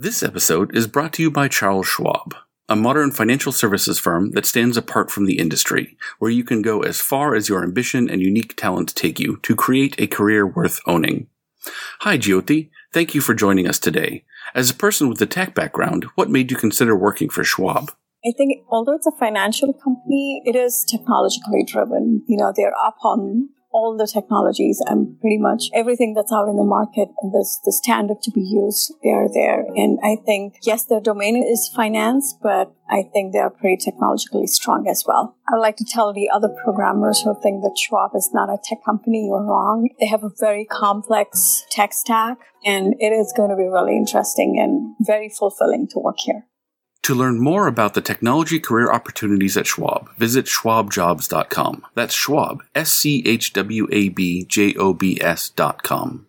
This episode is brought to you by Charles Schwab, a modern financial services firm that stands apart from the industry, where you can go as far as your ambition and unique talent take you to create a career worth owning. Hi, Jyoti. Thank you for joining us today. As a person with a tech background, what made you consider working for Schwab? I think although it's a financial company, it is technologically driven. You know, they're up on all the technologies and pretty much everything that's out in the market and this the standard to be used, they are there. And I think, yes, their domain is finance, but I think they are pretty technologically strong as well. I would like to tell the other programmers who think that Schwab is not a tech company, you're wrong. They have a very complex tech stack and it is going to be really interesting and very fulfilling to work here. To learn more about the technology career opportunities at Schwab, visit schwabjobs.com. That's Schwab, S C H W A B J O B S.com.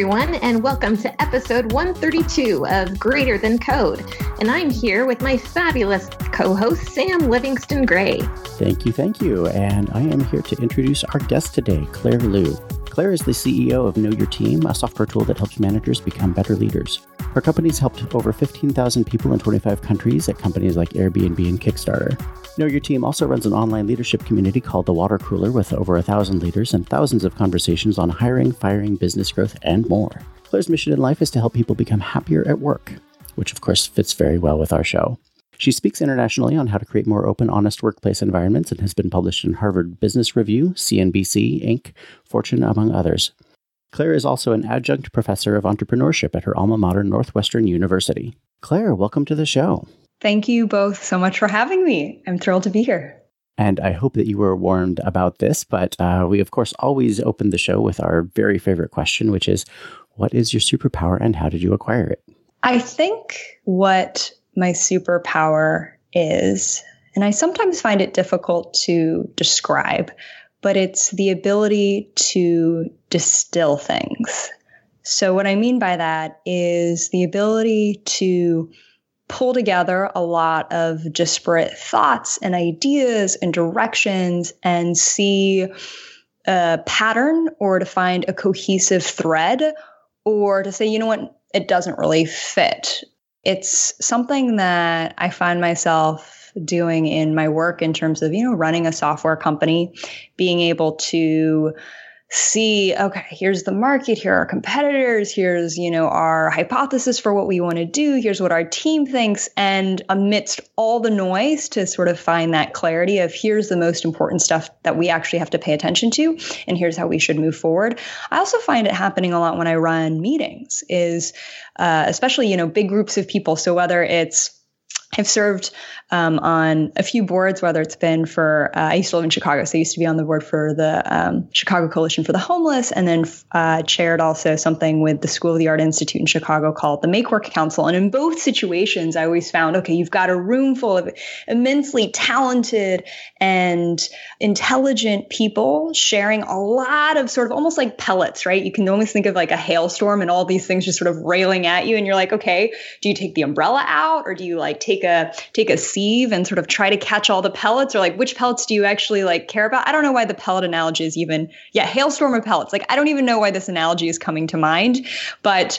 everyone, and welcome to episode 132 of Greater Than Code. And I'm here with my fabulous co host, Sam Livingston Gray. Thank you, thank you. And I am here to introduce our guest today, Claire Lew. Claire is the CEO of Know Your Team, a software tool that helps managers become better leaders. Her company's helped over 15,000 people in 25 countries at companies like Airbnb and Kickstarter. Know Your Team also runs an online leadership community called The Water Cooler with over a thousand leaders and thousands of conversations on hiring, firing, business growth, and more. Claire's mission in life is to help people become happier at work, which of course fits very well with our show. She speaks internationally on how to create more open, honest workplace environments and has been published in Harvard Business Review, CNBC, Inc., Fortune, among others. Claire is also an adjunct professor of entrepreneurship at her alma mater, Northwestern University. Claire, welcome to the show. Thank you both so much for having me. I'm thrilled to be here. And I hope that you were warned about this, but uh, we, of course, always open the show with our very favorite question, which is what is your superpower and how did you acquire it? I think what my superpower is, and I sometimes find it difficult to describe, but it's the ability to distill things. So, what I mean by that is the ability to pull together a lot of disparate thoughts and ideas and directions and see a pattern or to find a cohesive thread or to say, you know what, it doesn't really fit. It's something that I find myself doing in my work in terms of, you know, running a software company, being able to see okay here's the market here are our competitors here's you know our hypothesis for what we want to do here's what our team thinks and amidst all the noise to sort of find that clarity of here's the most important stuff that we actually have to pay attention to and here's how we should move forward. I also find it happening a lot when i run meetings is uh, especially you know big groups of people. So whether it's I've served um, on a few boards, whether it's been for, uh, I used to live in Chicago, so I used to be on the board for the um, Chicago Coalition for the Homeless, and then uh, chaired also something with the School of the Art Institute in Chicago called the Make Work Council. And in both situations, I always found okay, you've got a room full of immensely talented and intelligent people sharing a lot of sort of almost like pellets, right? You can almost think of like a hailstorm and all these things just sort of railing at you, and you're like, okay, do you take the umbrella out or do you like take a take a and sort of try to catch all the pellets or like which pellets do you actually like care about? I don't know why the pellet analogy is even yeah, hailstorm of pellets. Like I don't even know why this analogy is coming to mind, but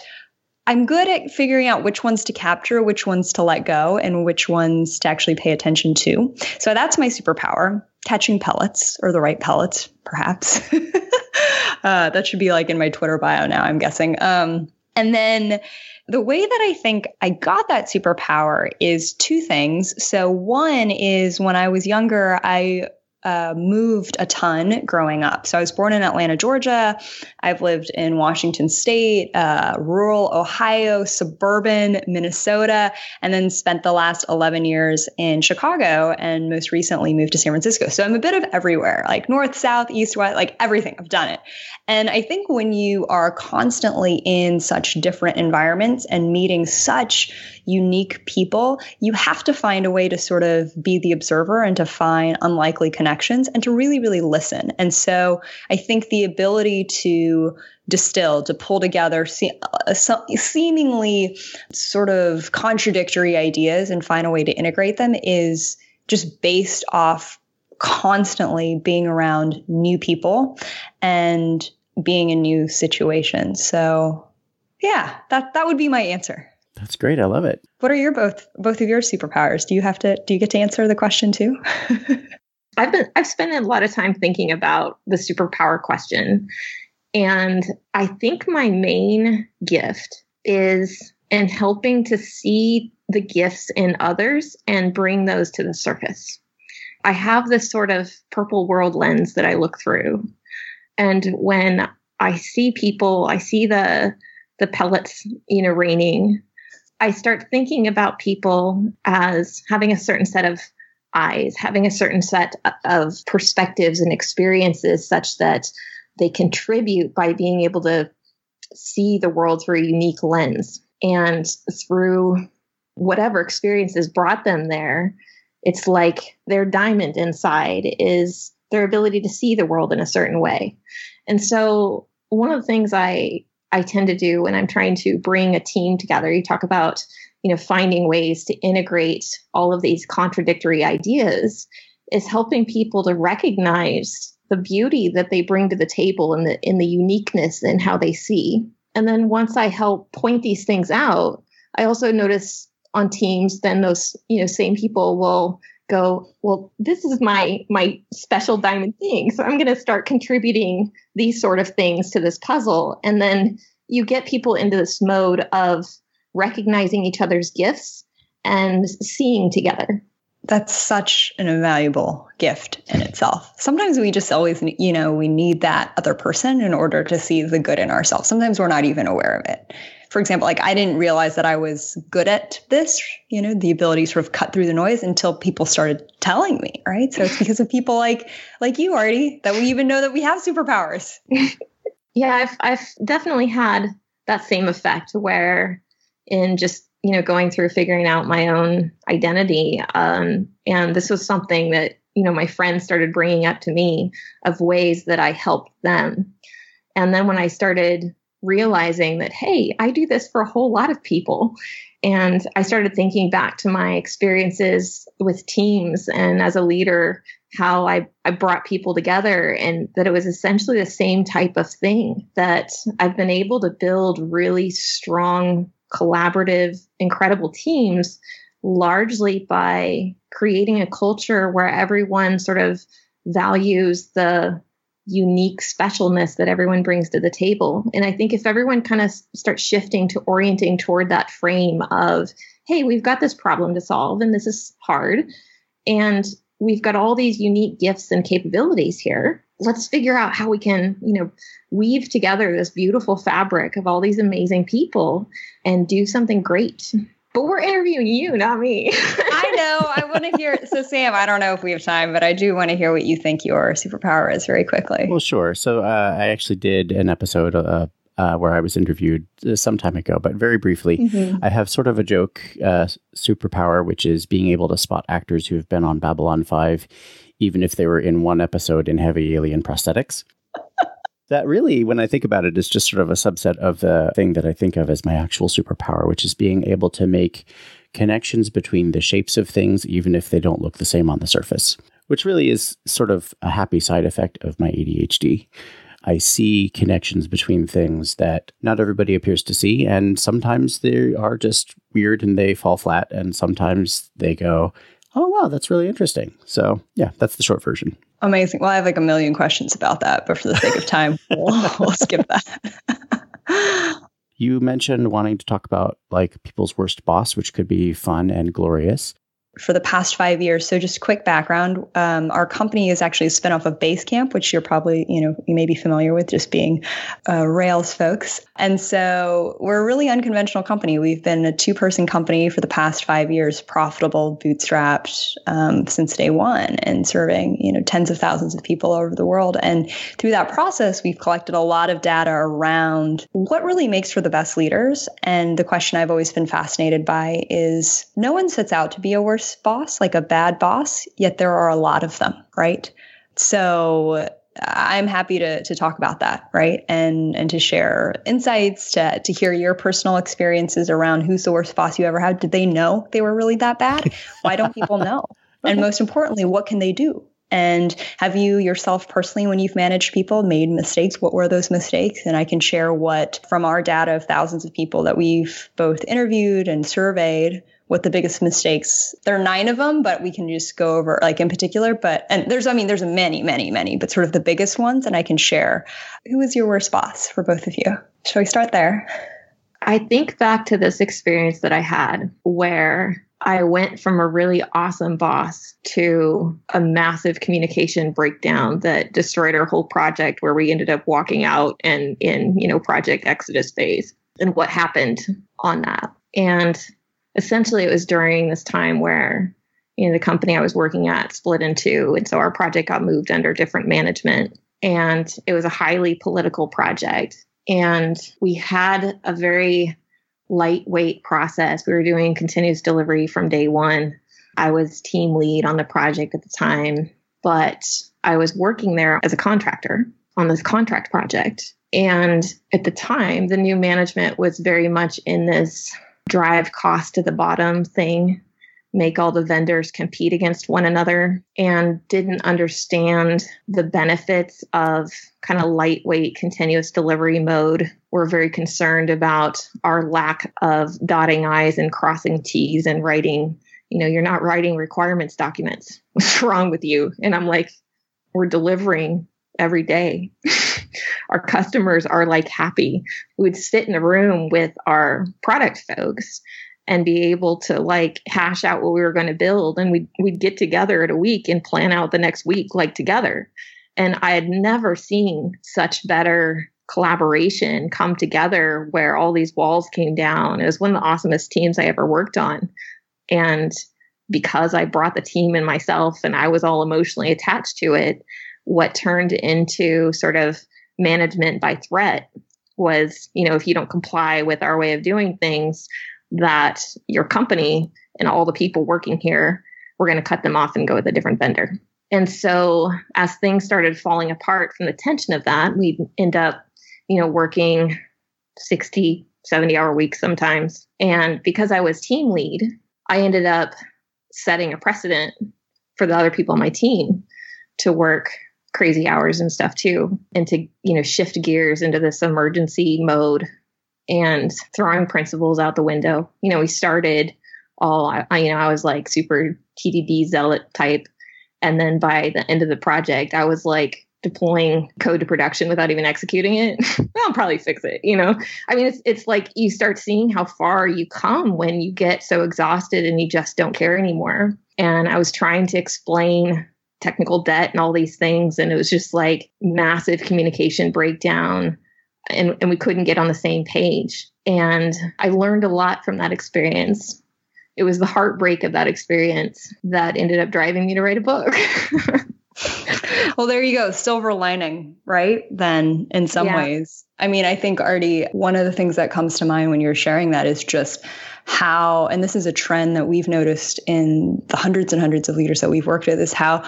I'm good at figuring out which ones to capture, which ones to let go, and which ones to actually pay attention to. So that's my superpower catching pellets or the right pellets, perhaps. uh, that should be like in my Twitter bio now, I'm guessing. Um, and then the way that I think I got that superpower is two things. So, one is when I was younger, I uh, moved a ton growing up. So I was born in Atlanta, Georgia. I've lived in Washington State, uh, rural Ohio, suburban Minnesota, and then spent the last 11 years in Chicago and most recently moved to San Francisco. So I'm a bit of everywhere, like north, south, east, west, like everything. I've done it. And I think when you are constantly in such different environments and meeting such unique people, you have to find a way to sort of be the observer and to find unlikely connections and to really, really listen. And so I think the ability to distill, to pull together uh, seemingly sort of contradictory ideas and find a way to integrate them is just based off constantly being around new people and being in new situations. So yeah, that that would be my answer. That's great. I love it. What are your both both of your superpowers? Do you have to do you get to answer the question too? I've been I've spent a lot of time thinking about the superpower question. And I think my main gift is in helping to see the gifts in others and bring those to the surface. I have this sort of purple world lens that I look through. And when I see people, I see the the pellets, you know, raining, I start thinking about people as having a certain set of eyes, having a certain set of perspectives and experiences such that they contribute by being able to see the world through a unique lens. And through whatever experiences brought them there, it's like their diamond inside is their ability to see the world in a certain way. And so, one of the things I I tend to do when I'm trying to bring a team together, you talk about you know finding ways to integrate all of these contradictory ideas is helping people to recognize the beauty that they bring to the table and the in the uniqueness in how they see. And then once i help point these things out i also notice on teams then those you know same people will go well this is my my special diamond thing so i'm going to start contributing these sort of things to this puzzle and then you get people into this mode of recognizing each other's gifts and seeing together. That's such an invaluable gift in itself. Sometimes we just always, you know, we need that other person in order to see the good in ourselves. Sometimes we're not even aware of it. For example, like I didn't realize that I was good at this, you know, the ability to sort of cut through the noise until people started telling me, right? So it's because of people like like you, Arty, that we even know that we have superpowers. yeah, I've I've definitely had that same effect where in just you know going through figuring out my own identity um, and this was something that you know my friends started bringing up to me of ways that i helped them and then when i started realizing that hey i do this for a whole lot of people. And i started thinking back to my experiences with teams and as a leader how I, I brought people together and that it was essentially the same type of thing that I've been able to build really strong collaborative, incredible teams largely by creating a culture where everyone sort of values the unique specialness that everyone brings to the table. And I think if everyone kind of starts shifting to orienting toward that frame of, hey, we've got this problem to solve and this is hard. And we've got all these unique gifts and capabilities here let's figure out how we can, you know, weave together this beautiful fabric of all these amazing people and do something great. But we're interviewing you, not me. I know. I want to hear. So, Sam, I don't know if we have time, but I do want to hear what you think your superpower is very quickly. Well, sure. So, uh, I actually did an episode uh, uh, where I was interviewed uh, some time ago, but very briefly, mm-hmm. I have sort of a joke uh, superpower, which is being able to spot actors who have been on Babylon 5 even if they were in one episode in heavy alien prosthetics. That really, when I think about it, is just sort of a subset of the thing that I think of as my actual superpower, which is being able to make connections between the shapes of things, even if they don't look the same on the surface, which really is sort of a happy side effect of my ADHD. I see connections between things that not everybody appears to see. And sometimes they are just weird and they fall flat. And sometimes they go, oh, wow, that's really interesting. So, yeah, that's the short version. Amazing. Well, I have like a million questions about that, but for the sake of time, we'll, we'll skip that. you mentioned wanting to talk about like people's worst boss, which could be fun and glorious for the past five years. So just quick background. Um, our company is actually a spinoff of Basecamp, which you're probably, you know, you may be familiar with just being uh, Rails folks. And so we're a really unconventional company. We've been a two person company for the past five years, profitable, bootstrapped um, since day one and serving, you know, tens of thousands of people over the world. And through that process, we've collected a lot of data around what really makes for the best leaders. And the question I've always been fascinated by is no one sets out to be a worse worse boss, like a bad boss, yet there are a lot of them, right? So I'm happy to to talk about that, right? And and to share insights, to to hear your personal experiences around who's the worst boss you ever had. Did they know they were really that bad? Why don't people know? And most importantly, what can they do? And have you yourself personally, when you've managed people, made mistakes? What were those mistakes? And I can share what, from our data of thousands of people that we've both interviewed and surveyed, what the biggest mistakes. There are nine of them, but we can just go over like in particular. But and there's, I mean, there's many, many, many, but sort of the biggest ones, and I can share. Who was your worst boss for both of you? Shall we start there? I think back to this experience that I had where I went from a really awesome boss to a massive communication breakdown that destroyed our whole project where we ended up walking out and in, you know, project exodus phase and what happened on that. And essentially it was during this time where you know the company I was working at split in two, and so our project got moved under different management, and it was a highly political project, and we had a very lightweight process. We were doing continuous delivery from day one. I was team lead on the project at the time, but I was working there as a contractor on this contract project. And at the time, the new management was very much in this drive cost to the bottom thing, make all the vendors compete against one another, and didn't understand the benefits of kind of lightweight continuous delivery mode. We're very concerned about our lack of dotting I's and crossing T's and writing. You know, you're not writing requirements documents. What's wrong with you? And I'm like, we're delivering every day. our customers are like happy. We would sit in a room with our product folks and be able to like hash out what we were going to build and we'd, we'd get together at a week and plan out the next week like together. And i had never seen such better collaboration come together where all these walls came down. It was one of the awesomest teams i ever worked on. And because i brought the team and myself and i was all emotionally attached to it what turned into sort of management by threat was, you know, if you don't comply with our way of doing things, that your company and all the people working here, we're going to cut them off and go with a different vendor. And so as things started falling apart from the tension of that, we end up, you know, working 60, 70 hour weeks sometimes. And because I was team lead, I ended up setting a precedent for the other people on my team to work crazy hours and stuff too and to you know shift gears into this emergency mode and throwing principles out the window. You know we started all I, you know i was like super tdd zealot type and then by the end of the project i was like deploying code to production without even executing it. I'll probably fix it you know? I mean it's it's like you start seeing how far you come when you get so exhausted and you just don't care anymore. And i was trying to explain technical debt and all these things. And it was just like massive communication breakdown. And, and we couldn't get on the same page. And I learned a lot from that experience. It was the heartbreak of that experience that ended up driving me to write a book. well, there you go. Silver lining, right? Then, in some yeah. ways. I mean, I think, Arty, one of the things that comes to mind when you're sharing that is just how, and this is a trend that we've noticed in the hundreds and hundreds of leaders that we've worked with, is how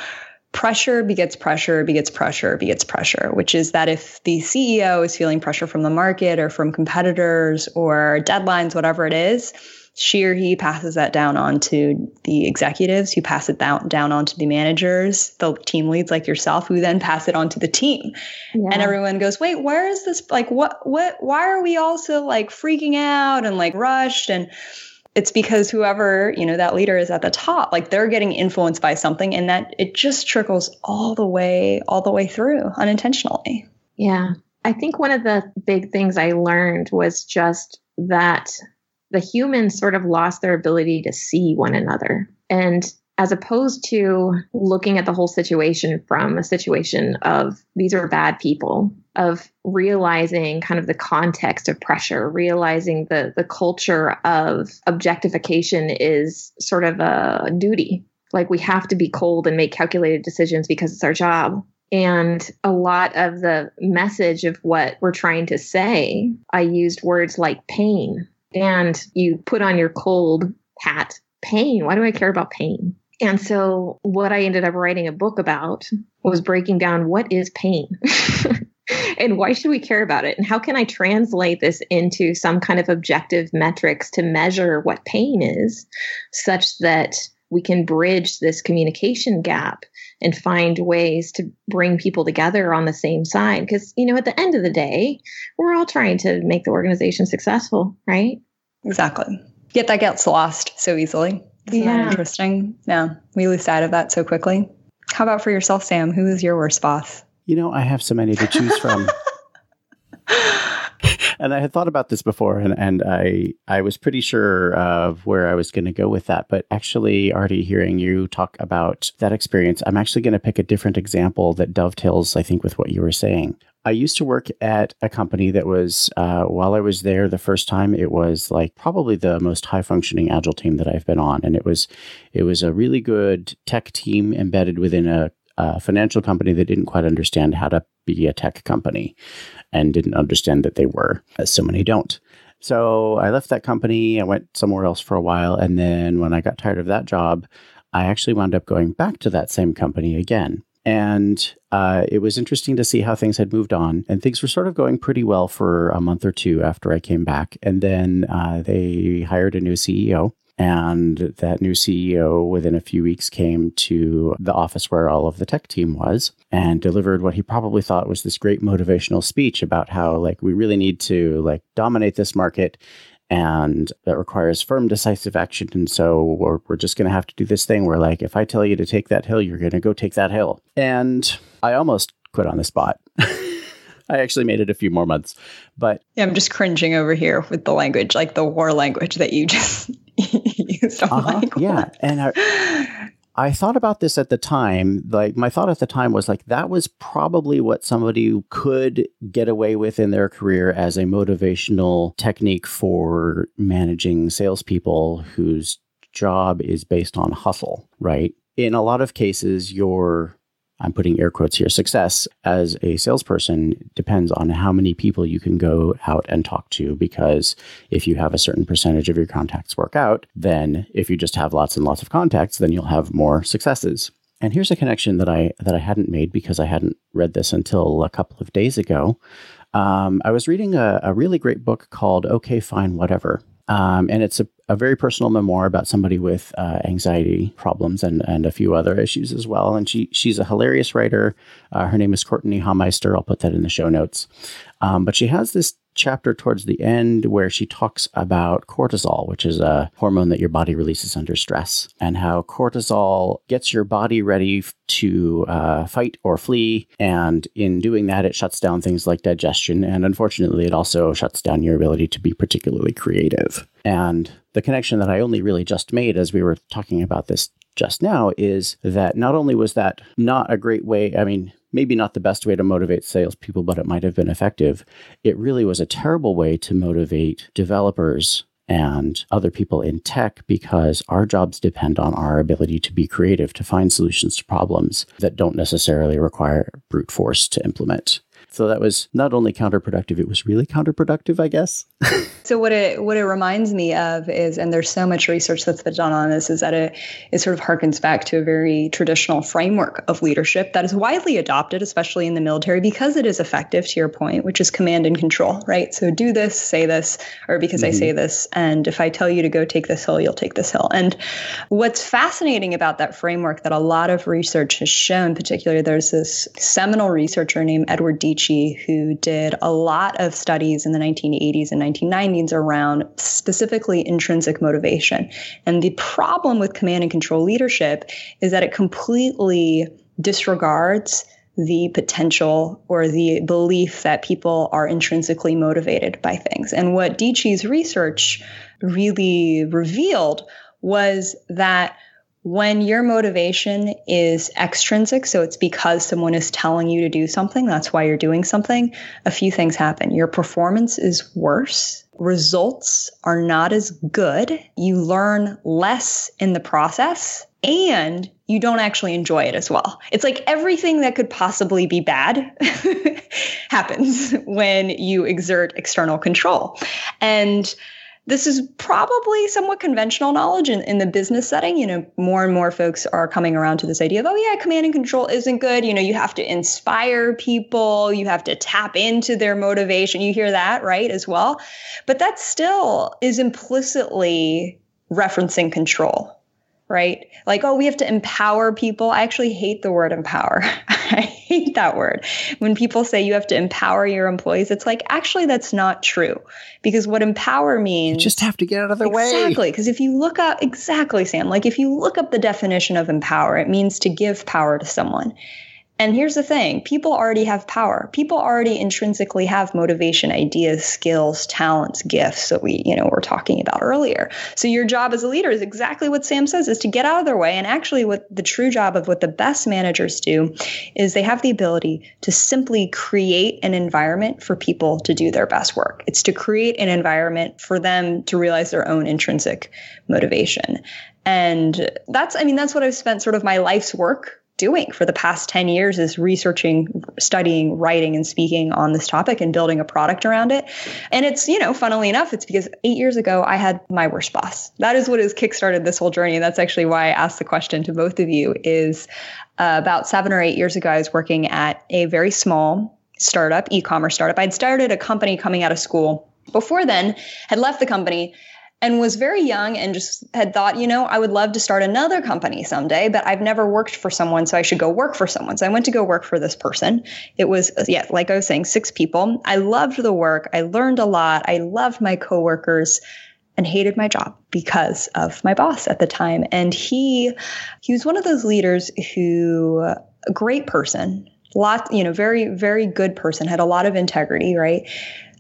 pressure begets pressure begets pressure begets pressure, which is that if the CEO is feeling pressure from the market or from competitors or deadlines, whatever it is, she or he passes that down onto the executives who pass it down, down onto the managers, the team leads like yourself, who then pass it on to the team. Yeah. And everyone goes, wait, where is this? Like, what, what, why are we all so like freaking out and like rushed? And it's because whoever, you know, that leader is at the top, like they're getting influenced by something and that it just trickles all the way, all the way through unintentionally. Yeah. I think one of the big things I learned was just that the humans sort of lost their ability to see one another. And as opposed to looking at the whole situation from a situation of these are bad people, of realizing kind of the context of pressure, realizing the the culture of objectification is sort of a duty. Like we have to be cold and make calculated decisions because it's our job. And a lot of the message of what we're trying to say, I used words like pain and you put on your cold hat pain. Why do I care about pain? And so, what I ended up writing a book about was breaking down what is pain and why should we care about it? And how can I translate this into some kind of objective metrics to measure what pain is such that we can bridge this communication gap and find ways to bring people together on the same side? Because, you know, at the end of the day, we're all trying to make the organization successful, right? Exactly. Yet that gets lost so easily. Isn't yeah. that interesting? Yeah. We lose sight of that so quickly. How about for yourself, Sam? Who is your worst boss? You know, I have so many to choose from. and I had thought about this before, and, and I I was pretty sure of where I was going to go with that. But actually, already hearing you talk about that experience, I'm actually going to pick a different example that dovetails, I think, with what you were saying. I used to work at a company that was, uh, while I was there the first time, it was like probably the most high functioning agile team that I've been on, and it was, it was a really good tech team embedded within a, a financial company that didn't quite understand how to be a tech company, and didn't understand that they were, as so many don't. So I left that company. I went somewhere else for a while, and then when I got tired of that job, I actually wound up going back to that same company again. And uh, it was interesting to see how things had moved on. And things were sort of going pretty well for a month or two after I came back. And then uh, they hired a new CEO. And that new CEO, within a few weeks, came to the office where all of the tech team was and delivered what he probably thought was this great motivational speech about how, like, we really need to, like, dominate this market and that requires firm decisive action. And so we're, we're just going to have to do this thing where like if i tell you to take that hill you're going to go take that hill. And i almost quit on the spot. I actually made it a few more months, but yeah, I'm just cringing over here with the language, like the war language that you just uh-huh, yeah, and I, I thought about this at the time. Like, my thought at the time was like, that was probably what somebody could get away with in their career as a motivational technique for managing salespeople whose job is based on hustle, right? In a lot of cases, your I'm putting air quotes here, success as a salesperson depends on how many people you can go out and talk to. Because if you have a certain percentage of your contacts work out, then if you just have lots and lots of contacts, then you'll have more successes. And here's a connection that I that I hadn't made because I hadn't read this until a couple of days ago. Um, I was reading a, a really great book called "Okay, Fine, Whatever," um, and it's a a very personal memoir about somebody with uh, anxiety problems and, and a few other issues as well. And she she's a hilarious writer. Uh, her name is Courtenay Hameister. I'll put that in the show notes. Um, but she has this chapter towards the end where she talks about cortisol, which is a hormone that your body releases under stress, and how cortisol gets your body ready to uh, fight or flee. And in doing that, it shuts down things like digestion. And unfortunately, it also shuts down your ability to be particularly creative. And the connection that I only really just made as we were talking about this just now is that not only was that not a great way, I mean, maybe not the best way to motivate salespeople, but it might have been effective. It really was a terrible way to motivate developers and other people in tech because our jobs depend on our ability to be creative, to find solutions to problems that don't necessarily require brute force to implement. So that was not only counterproductive, it was really counterproductive, I guess. so what it what it reminds me of is, and there's so much research that's been done on this, is that it, it sort of harkens back to a very traditional framework of leadership that is widely adopted, especially in the military, because it is effective, to your point, which is command and control, right? So do this, say this, or because mm-hmm. I say this, and if I tell you to go take this hill, you'll take this hill. And what's fascinating about that framework that a lot of research has shown, particularly there's this seminal researcher named Edward Deci who did a lot of studies in the 1980s and 1990s around specifically intrinsic motivation. And the problem with command and control leadership is that it completely disregards the potential or the belief that people are intrinsically motivated by things. And what Deci's research really revealed was that when your motivation is extrinsic, so it's because someone is telling you to do something, that's why you're doing something, a few things happen. Your performance is worse, results are not as good, you learn less in the process, and you don't actually enjoy it as well. It's like everything that could possibly be bad happens when you exert external control. And this is probably somewhat conventional knowledge in, in the business setting. You know, more and more folks are coming around to this idea of, oh, yeah, command and control isn't good. You know, you have to inspire people, you have to tap into their motivation. You hear that, right, as well. But that still is implicitly referencing control right? Like, oh, we have to empower people. I actually hate the word empower. I hate that word. When people say you have to empower your employees, it's like, actually, that's not true. Because what empower means. You just have to get out of their exactly, way. Exactly. Because if you look up, exactly, Sam, like if you look up the definition of empower, it means to give power to someone. And here's the thing people already have power. People already intrinsically have motivation, ideas, skills, talents, gifts that we, you know, were talking about earlier. So your job as a leader is exactly what Sam says is to get out of their way. And actually, what the true job of what the best managers do is they have the ability to simply create an environment for people to do their best work. It's to create an environment for them to realize their own intrinsic motivation. And that's, I mean, that's what I've spent sort of my life's work doing for the past 10 years is researching, studying, writing, and speaking on this topic and building a product around it. And it's, you know, funnily enough, it's because eight years ago I had my worst boss. That is what has kickstarted this whole journey. And that's actually why I asked the question to both of you is uh, about seven or eight years ago, I was working at a very small startup, e-commerce startup. I'd started a company coming out of school before then, had left the company and was very young and just had thought, you know, I would love to start another company someday, but I've never worked for someone, so I should go work for someone. So I went to go work for this person. It was, yeah, like I was saying, six people. I loved the work. I learned a lot. I loved my coworkers and hated my job because of my boss at the time. And he he was one of those leaders who a great person, lot, you know, very, very good person, had a lot of integrity, right?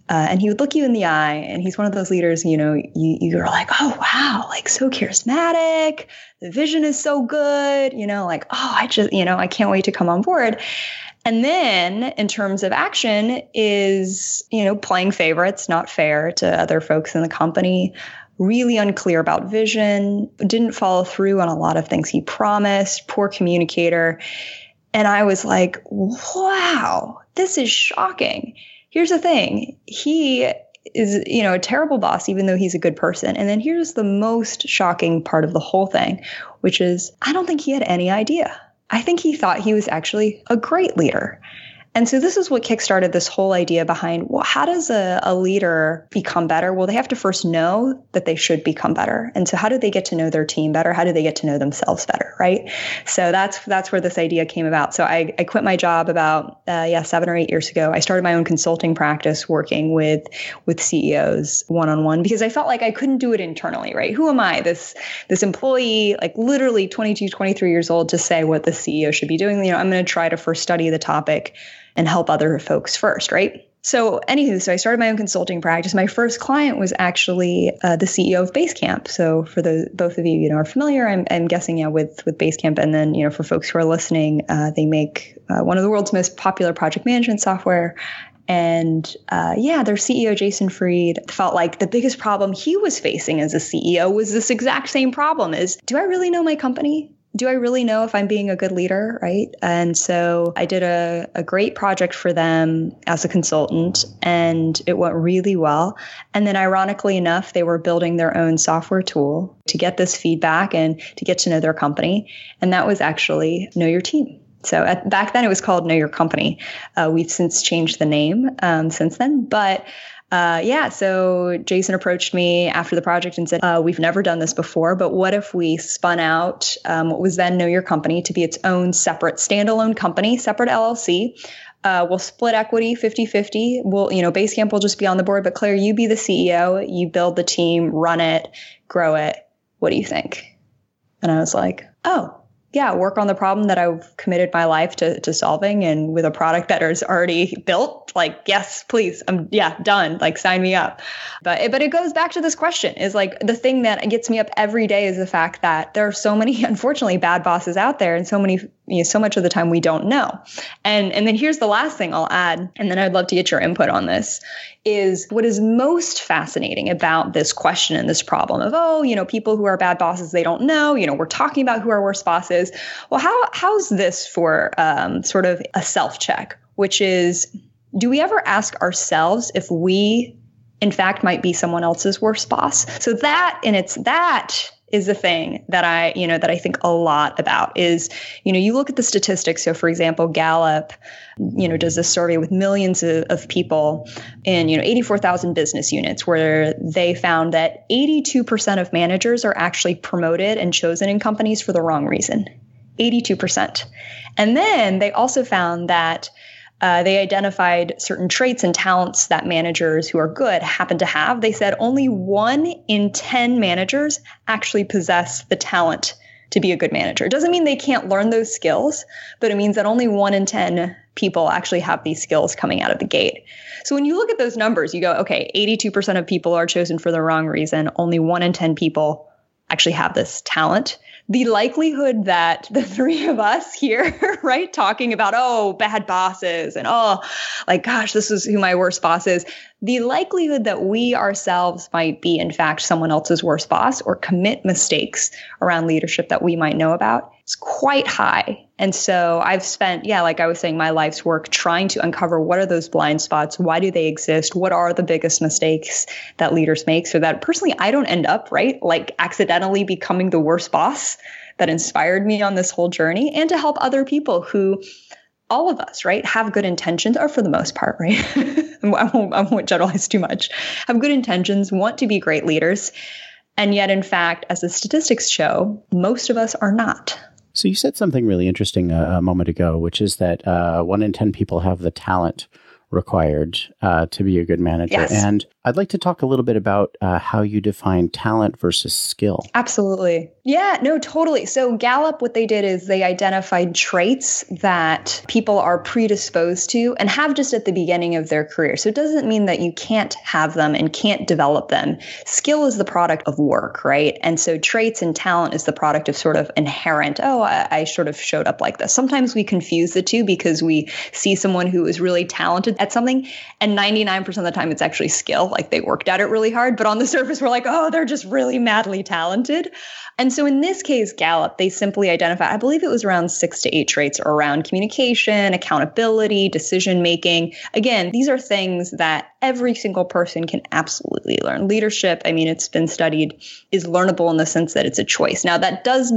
Uh, and he would look you in the eye and he's one of those leaders you know you, you're like oh wow like so charismatic. The vision is so good you know like oh i just you know i can't wait to come on board. And then in terms of action is you know playing favorites not fair to other folks in the company. Really unclear about vision. Didn't follow through on a lot of things he promised. Poor communicator. And i was like wow this is shocking here's the thing. He is you know a terrible boss even though he's a good person. And then here's the most shocking part of the whole thing which is i don't think he had any idea. I think he thought he was actually a great leader and so this is what kickstarted this whole idea behind well, how does a, a, leader become better? Well, they have to first know that they should become better. And so how do they get to know their team better? How do they get to know themselves better? Right. So that's that's where this idea came about. So I, I quit my job about uh, yeah seven or eight years ago. I started my own consulting practice working with with CEOs one on one because I felt like I couldn't do it internally. Right. Who am I? This this employee like literally 22, 23 years old to say what the CEO should be doing. You know, I'm going to try to first study the topic and help other folks first, right? So, anywho, so I started my own consulting practice. My first client was actually uh, the CEO of Basecamp. So, for the both of you, you know, are familiar, I'm, I'm guessing, yeah, with with Basecamp. And then, you know, for folks who are listening, uh, they make uh, one of the world's most popular project management software. And uh, yeah, their CEO, Jason Fried, felt like the biggest problem he was facing as a CEO was this exact same problem is, do I really know my company? Do I really know if I'm being a good leader? Right. And so I did a, a great project for them as a consultant and it went really well. And then, ironically enough, they were building their own software tool to get this feedback and to get to know their company. And that was actually Know Your Team. So at, back then it was called Know Your Company. Uh, we've since changed the name um, since then, but uh, yeah, so Jason approached me after the project and said, uh, We've never done this before, but what if we spun out um, what was then Know Your Company to be its own separate standalone company, separate LLC? Uh, we'll split equity 50 50. We'll, you know, Basecamp will just be on the board, but Claire, you be the CEO, you build the team, run it, grow it. What do you think? And I was like, Oh, yeah, work on the problem that I've committed my life to, to solving and with a product that is already built, like, yes, please, I'm, yeah, done, like, sign me up. But, but it goes back to this question is like the thing that gets me up every day is the fact that there are so many, unfortunately, bad bosses out there and so many, you know, so much of the time we don't know. And, and then here's the last thing I'll add, and then I'd love to get your input on this is what is most fascinating about this question and this problem of oh you know people who are bad bosses they don't know you know we're talking about who our worst bosses well how how's this for um, sort of a self check which is do we ever ask ourselves if we in fact might be someone else's worst boss. So that in its that is the thing that I, you know, that I think a lot about is, you know, you look at the statistics. So for example, Gallup, you know, does this survey with millions of, of people in, you know, 84,000 business units where they found that 82% of managers are actually promoted and chosen in companies for the wrong reason. 82%. And then they also found that uh, they identified certain traits and talents that managers who are good happen to have. They said only one in 10 managers actually possess the talent to be a good manager. It doesn't mean they can't learn those skills, but it means that only one in 10 people actually have these skills coming out of the gate. So when you look at those numbers, you go, okay, 82% of people are chosen for the wrong reason. Only one in 10 people actually have this talent the likelihood that the three of us here, right, talking about, oh, bad bosses and oh, like, gosh, this is who my worst boss is, the likelihood that we ourselves might be, in fact, someone else's worst boss or commit mistakes around leadership that we might know about is quite high. And so I've spent, yeah, like I was saying, my life's work trying to uncover what are those blind spots? Why do they exist? What are the biggest mistakes that leaders make so that personally I don't end up, right, like accidentally becoming the worst boss that inspired me on this whole journey and to help other people who all of us, right, have good intentions, or for the most part, right? I, won't, I won't generalize too much, have good intentions, want to be great leaders. And yet, in fact, as the statistics show, most of us are not. So, you said something really interesting a, a moment ago, which is that uh, one in 10 people have the talent required uh, to be a good manager. Yes. And I'd like to talk a little bit about uh, how you define talent versus skill. Absolutely. Yeah, no, totally. So, Gallup, what they did is they identified traits that people are predisposed to and have just at the beginning of their career. So, it doesn't mean that you can't have them and can't develop them. Skill is the product of work, right? And so, traits and talent is the product of sort of inherent, oh, I, I sort of showed up like this. Sometimes we confuse the two because we see someone who is really talented at something, and 99% of the time it's actually skill like they worked at it really hard, but on the surface, we're like, oh, they're just really madly talented. And so in this case, Gallup, they simply identify, I believe it was around six to eight traits around communication, accountability, decision making. Again, these are things that every single person can absolutely learn. Leadership, I mean, it's been studied, is learnable in the sense that it's a choice. Now, that does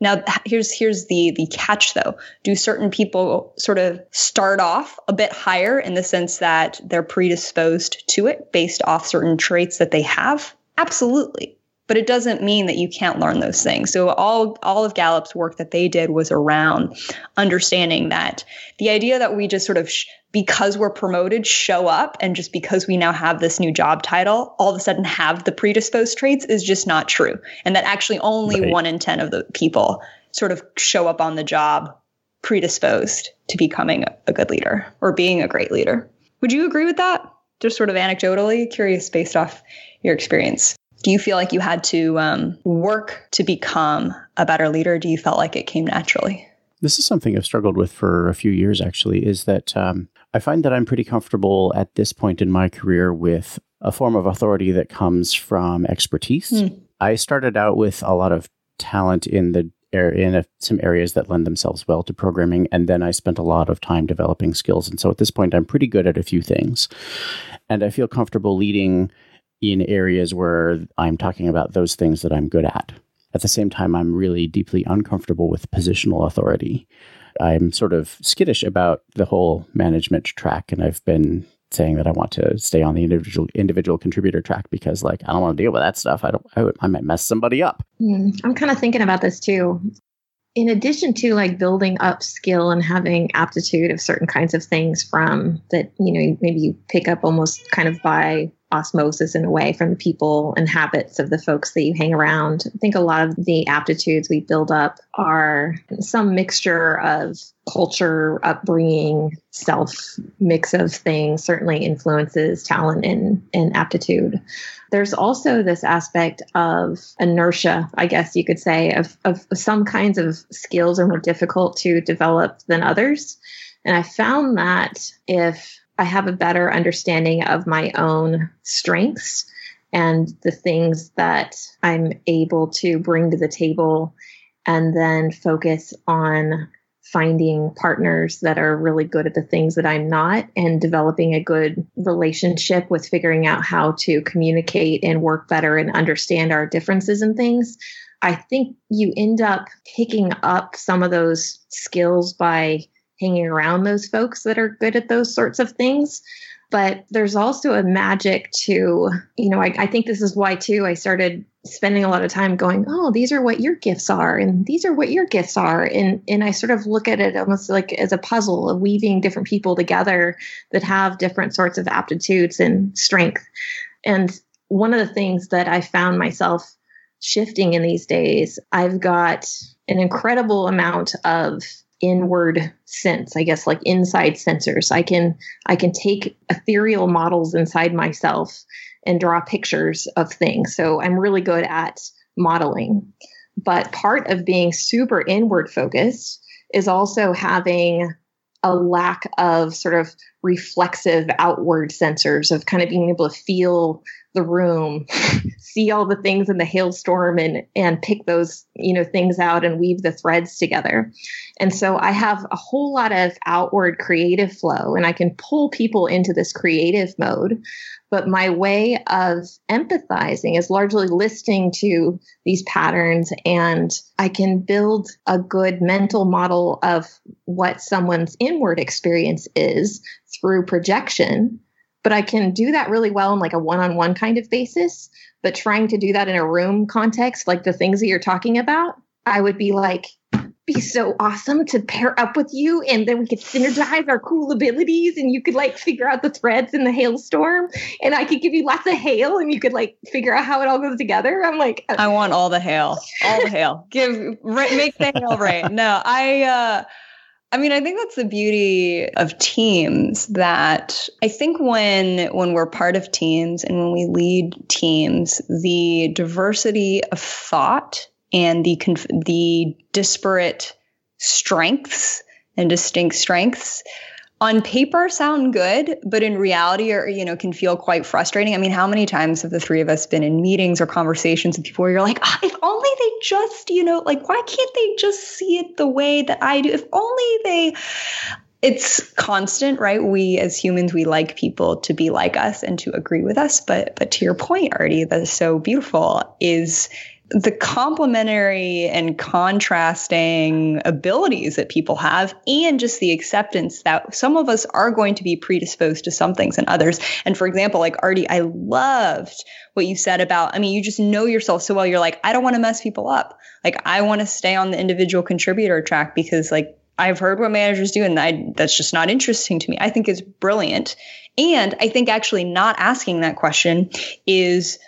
now here's here's the the catch though. Do certain people sort of start off a bit higher in the sense that they're predisposed to it based off certain traits that they have? Absolutely. But it doesn't mean that you can't learn those things. So all all of Gallup's work that they did was around understanding that the idea that we just sort of sh- because we're promoted show up and just because we now have this new job title all of a sudden have the predisposed traits is just not true and that actually only right. 1 in 10 of the people sort of show up on the job predisposed to becoming a good leader or being a great leader would you agree with that just sort of anecdotally curious based off your experience do you feel like you had to um, work to become a better leader do you felt like it came naturally this is something I've struggled with for a few years, actually, is that um, I find that I'm pretty comfortable at this point in my career with a form of authority that comes from expertise. Mm. I started out with a lot of talent in the in a, some areas that lend themselves well to programming, and then I spent a lot of time developing skills. And so at this point, I'm pretty good at a few things, and I feel comfortable leading in areas where I'm talking about those things that I'm good at. At the same time, I'm really deeply uncomfortable with positional authority. I'm sort of skittish about the whole management track, and I've been saying that I want to stay on the individual individual contributor track because, like, I don't want to deal with that stuff. I don't. I, I might mess somebody up. Mm, I'm kind of thinking about this too. In addition to like building up skill and having aptitude of certain kinds of things from that, you know, maybe you pick up almost kind of by osmosis in a way from the people and habits of the folks that you hang around. I think a lot of the aptitudes we build up are some mixture of culture, upbringing, self mix of things, certainly influences talent and, and aptitude. There's also this aspect of inertia, I guess you could say, of, of some kinds of skills are more difficult to develop than others. And I found that if I have a better understanding of my own strengths and the things that I'm able to bring to the table, and then focus on finding partners that are really good at the things that I'm not and developing a good relationship with figuring out how to communicate and work better and understand our differences and things. I think you end up picking up some of those skills by hanging around those folks that are good at those sorts of things. But there's also a magic to, you know, I, I think this is why too I started spending a lot of time going, oh, these are what your gifts are, and these are what your gifts are, and and I sort of look at it almost like as a puzzle of weaving different people together that have different sorts of aptitudes and strength. And one of the things that I found myself shifting in these days, I've got an incredible amount of inward sense i guess like inside sensors. I can i can take ethereal models inside myself and draw pictures of things. So i'm really good at modeling. But part of being super inward focused is also having a lack of sort of reflexive outward sensors of kind of being able to feel the room, see all the things in the hailstorm and and pick those, you know, things out and weave the threads together. And so I have a whole lot of outward creative flow and I can pull people into this creative mode. But my way of empathizing is largely listening to these patterns and I can build a good mental model of what someone's inward experience is through projection but I can do that really well in like a one on one kind of basis. But trying to do that in a room context, like the things that you're talking about, I would be like, be so awesome to pair up with you and then we could synergize our cool abilities and you could like figure out the threads in the hailstorm and I could give you lots of hail and you could like figure out how it all goes together. I'm like I want all the hail. All the hail. Give make the hail rain. No, I uh I mean, I think that's the beauty of teams that I think when when we're part of teams and when we lead teams, the diversity of thought and the conf- the disparate strengths and distinct strengths on paper sound good, but in reality are, you know, can feel quite frustrating. I mean, how many times have the three of us been in meetings or conversations with people where you're like, oh, if only they just, you know, like, why can't they just see it the way that I do? If only they, it's constant, right? We as humans, we like people to be like us and to agree with us. But, but to your point, Arty, that's so beautiful is the complementary and contrasting abilities that people have and just the acceptance that some of us are going to be predisposed to some things and others and for example like Arty i loved what you said about i mean you just know yourself so well you're like i don't want to mess people up like i want to stay on the individual contributor track because like I've heard what managers do, and I, that's just not interesting to me. I think it's brilliant. And I think actually not asking that question is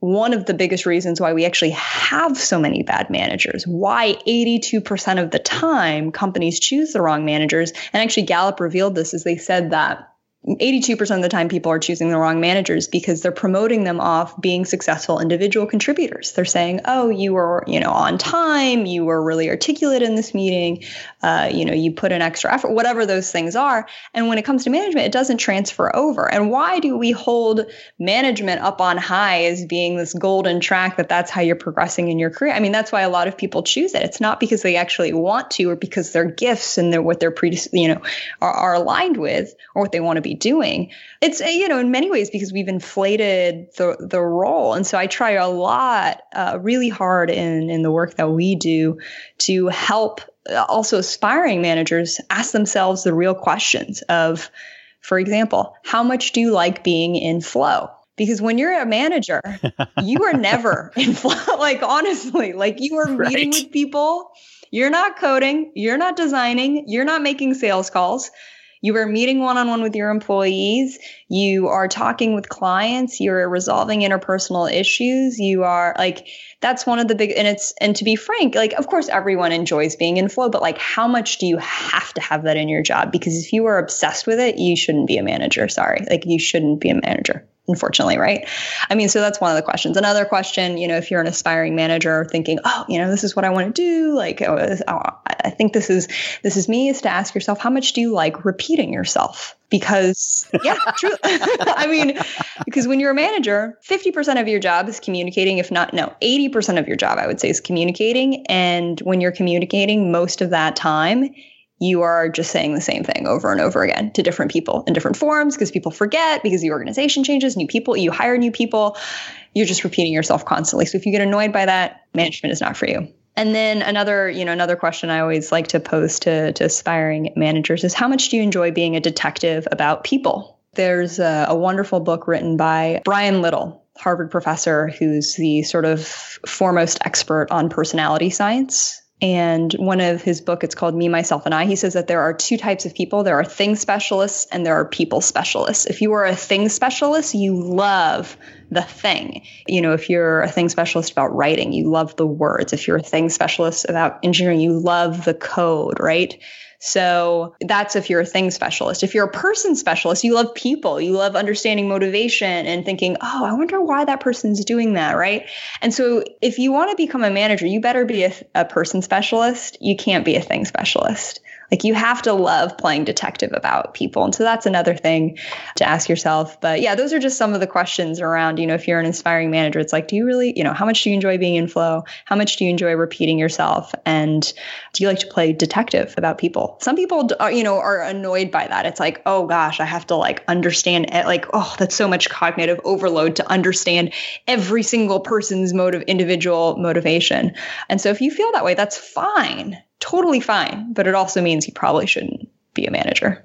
one of the biggest reasons why we actually have so many bad managers, why 82% of the time companies choose the wrong managers. And actually, Gallup revealed this as they said that 82% of the time people are choosing the wrong managers because they're promoting them off being successful individual contributors. They're saying oh you were you know on time you were really articulate in this meeting uh, you know you put an extra effort whatever those things are. And when it comes to management it doesn't transfer over. And why do we hold management up on high as being this golden track that that's how you're progressing in your career? I mean that's why a lot of people choose it. It's not because they actually want to or because their gifts and their what they're pre you know are, are aligned with or what they want to be be doing. It's you know in many ways because we've inflated the the role, and so I try a lot, uh, really hard in in the work that we do to help uh, also aspiring managers ask themselves the real questions of, for example, how much do you like being in flow? because when you're a manager, you are never in flow. like honestly, like you are right. meeting with people, you're not coding, you're not designing, you're not making sales calls. You are meeting one on one with your employees. You are talking with clients. You're resolving interpersonal issues. You are like, that's one of the big, and it's, and to be frank, like, of course, everyone enjoys being in flow, but like, how much do you have to have that in your job? Because if you are obsessed with it, you shouldn't be a manager. Sorry. Like, you shouldn't be a manager unfortunately, right? I mean, so that's one of the questions. Another question, you know, if you're an aspiring manager thinking, oh, you know, this is what I want to do, like, oh, oh, I think this is this is me, is to ask yourself, how much do you like repeating yourself? Because yeah, true. I mean, because when you're a manager, 50% of your job is communicating, if not no, 80% of your job, I would say, is communicating. And when you're communicating, most of that time you are just saying the same thing over and over again to different people in different forms because people forget because the organization changes, new people, you hire new people. You're just repeating yourself constantly. So if you get annoyed by that, management is not for you. And then another, you know, another question I always like to pose to, to aspiring managers is how much do you enjoy being a detective about people? There's a, a wonderful book written by Brian Little, Harvard professor, who's the sort of foremost expert on personality science. And one of his book, it's called Me, Myself, and I. He says that there are two types of people. There are thing specialists and there are people specialists. If you are a thing specialist, you love the thing. You know, if you're a thing specialist about writing, you love the words. If you're a thing specialist about engineering, you love the code, right? So that's if you're a thing specialist. If you're a person specialist, you love people, you love understanding motivation and thinking, oh, I wonder why that person's doing that, right? And so if you want to become a manager, you better be a, a person specialist. You can't be a thing specialist. Like you have to love playing detective about people. And so that's another thing to ask yourself. But yeah, those are just some of the questions around, you know, if you're an inspiring manager, it's like, do you really, you know, how much do you enjoy being in flow? How much do you enjoy repeating yourself? And do you like to play detective about people? Some people, are, you know, are annoyed by that. It's like, oh gosh, I have to like understand it. Like, oh, that's so much cognitive overload to understand every single person's motive, individual motivation. And so if you feel that way, that's fine totally fine, but it also means you probably shouldn't be a manager.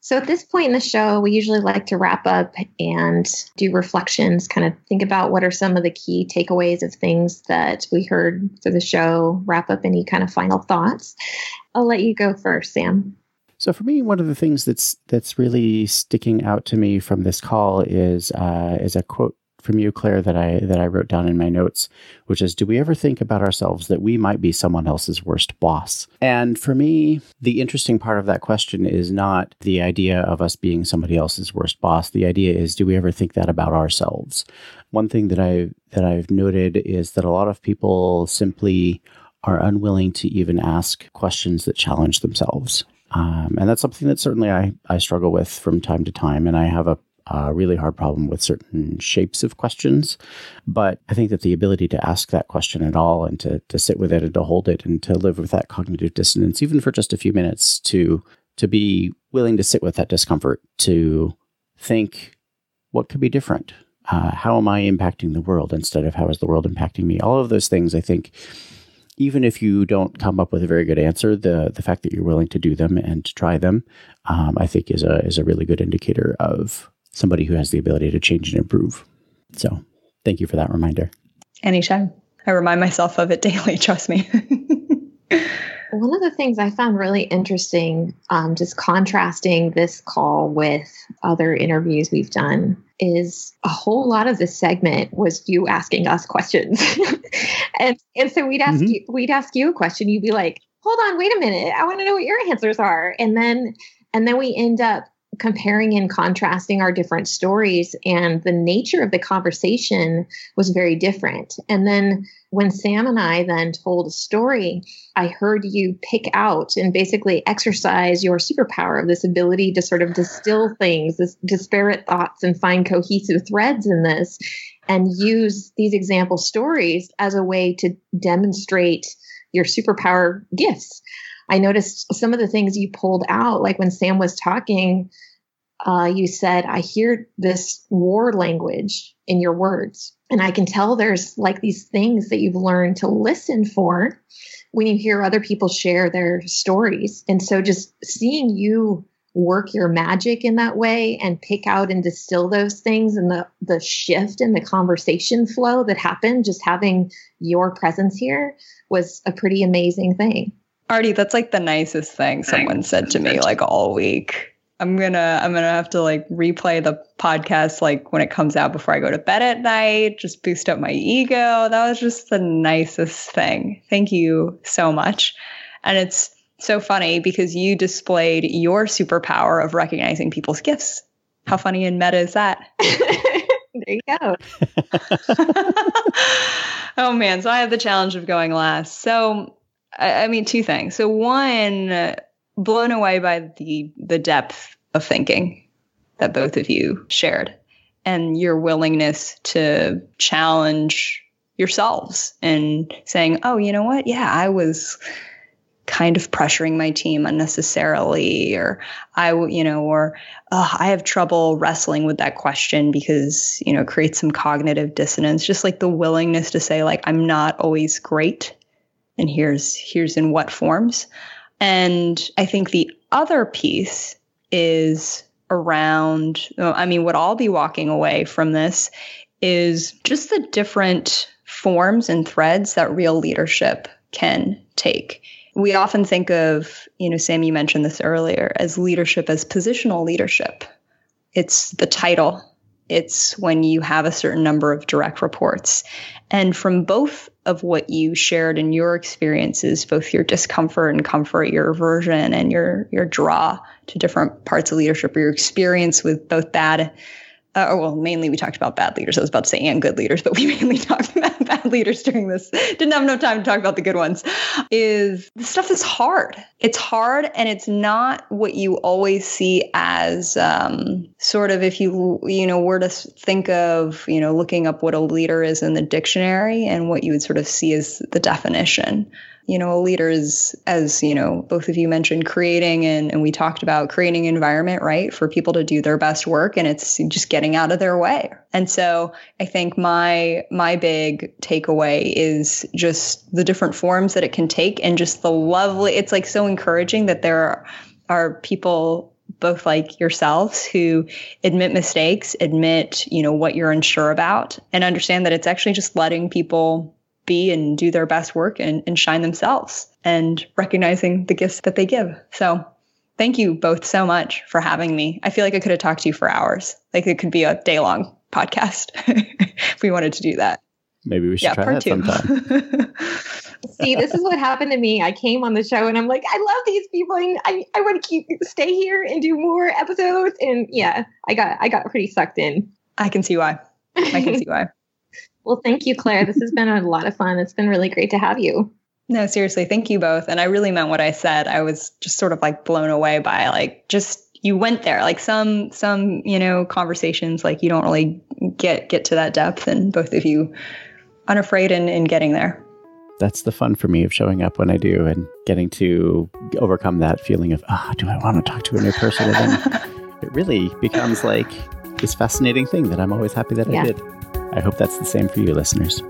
So at this point in the show, we usually like to wrap up and do reflections, kind of think about what are some of the key takeaways of things that we heard for the show, wrap up any kind of final thoughts. I'll let you go first, Sam. So for me, one of the things that's that's really sticking out to me from this call is uh, is a quote from you, Claire, that I that I wrote down in my notes, which is, "Do we ever think about ourselves that we might be someone else's worst boss?" And for me, the interesting part of that question is not the idea of us being somebody else's worst boss. The idea is, do we ever think that about ourselves? One thing that I that I've noted is that a lot of people simply are unwilling to even ask questions that challenge themselves. Um, and that's something that certainly I, I struggle with from time to time. And I have a a really hard problem with certain shapes of questions. But I think that the ability to ask that question at all and to, to sit with it and to hold it and to live with that cognitive dissonance, even for just a few minutes, to to be willing to sit with that discomfort, to think what could be different. Uh, how am I impacting the world instead of how is the world impacting me? All of those things, I think, even if you don't come up with a very good answer, the the fact that you're willing to do them and to try them, um, I think is a is a really good indicator of somebody who has the ability to change and improve. So thank you for that reminder. Anytime. I remind myself of it daily, trust me. One of the things I found really interesting, um, just contrasting this call with other interviews we've done, is a whole lot of this segment was you asking us questions, and and so we'd ask mm-hmm. you we'd ask you a question, you'd be like, "Hold on, wait a minute, I want to know what your answers are," and then and then we end up comparing and contrasting our different stories and the nature of the conversation was very different. And then when sam and i then told a story i heard you pick out and basically exercise your superpower of this ability to sort of distill things this disparate thoughts and find cohesive threads in this and use these example stories as a way to demonstrate your superpower gifts I noticed some of the things you pulled out, like when Sam was talking, uh, you said, I hear this war language in your words. And I can tell there's like these things that you've learned to listen for when you hear other people share their stories. And so just seeing you work your magic in that way and pick out and distill those things and the the shift in the conversation flow that happened just having your presence here was a pretty amazing thing. Arty, that's like the nicest thing someone said to me like all week. I'm gonna I'm gonna have to like replay the podcast like when it comes out before I go to bed at night, just boost up my ego. That was just the nicest thing. Thank you so much. And it's so funny because you displayed your superpower of recognizing people's gifts. How funny and meta is that? there you go. oh man, so I have the challenge of going last. So I, I mean, two things. So one, blown away by the the depth of thinking that both of you shared and your willingness to challenge yourselves and saying, "Oh, you know what? Yeah, I was kind of pressuring my team unnecessarily or i you know or uh, i have trouble wrestling with that question because you know creates some cognitive dissonance just like the willingness to say like i'm not always great and here's here's in what forms and i think the other piece is around i mean what i'll be walking away from this is just the different forms and threads that real leadership can take we often think of, you know, Sam, you mentioned this earlier, as leadership as positional leadership. It's the title, it's when you have a certain number of direct reports. And from both of what you shared in your experiences, both your discomfort and comfort, your aversion and your your draw to different parts of leadership, or your experience with both bad uh, well, mainly we talked about bad leaders. I was about to say and good leaders, but we mainly talked about bad leaders during this. Didn't have no time to talk about the good ones. Is the stuff that's hard. It's hard, and it's not what you always see as um, sort of if you you know were to think of you know looking up what a leader is in the dictionary and what you would sort of see as the definition you know, a leader is, as you know, both of you mentioned, creating and, and we talked about creating environment, right, for people to do their best work, and it's just getting out of their way. And so, I think my my big takeaway is just the different forms that it can take, and just the lovely. It's like so encouraging that there are, are people both like yourselves who admit mistakes, admit, you know, what you're unsure about, and understand that it's actually just letting people be and do their best work and, and shine themselves and recognizing the gifts that they give. So thank you both so much for having me. I feel like I could have talked to you for hours. Like it could be a day long podcast if we wanted to do that. Maybe we should yeah, try that two. sometime. See, this is what happened to me. I came on the show and I'm like, I love these people and I, I want to keep stay here and do more episodes. And yeah, I got I got pretty sucked in. I can see why. I can see why. Well, thank you, Claire. This has been a lot of fun. It's been really great to have you. No, seriously, thank you both. And I really meant what I said. I was just sort of like blown away by like just you went there. Like some some, you know, conversations like you don't really get get to that depth and both of you unafraid in, in getting there. That's the fun for me of showing up when I do and getting to overcome that feeling of, ah, oh, do I want to talk to a new person? And then it really becomes like this fascinating thing that I'm always happy that yeah. I did. I hope that's the same for you, listeners.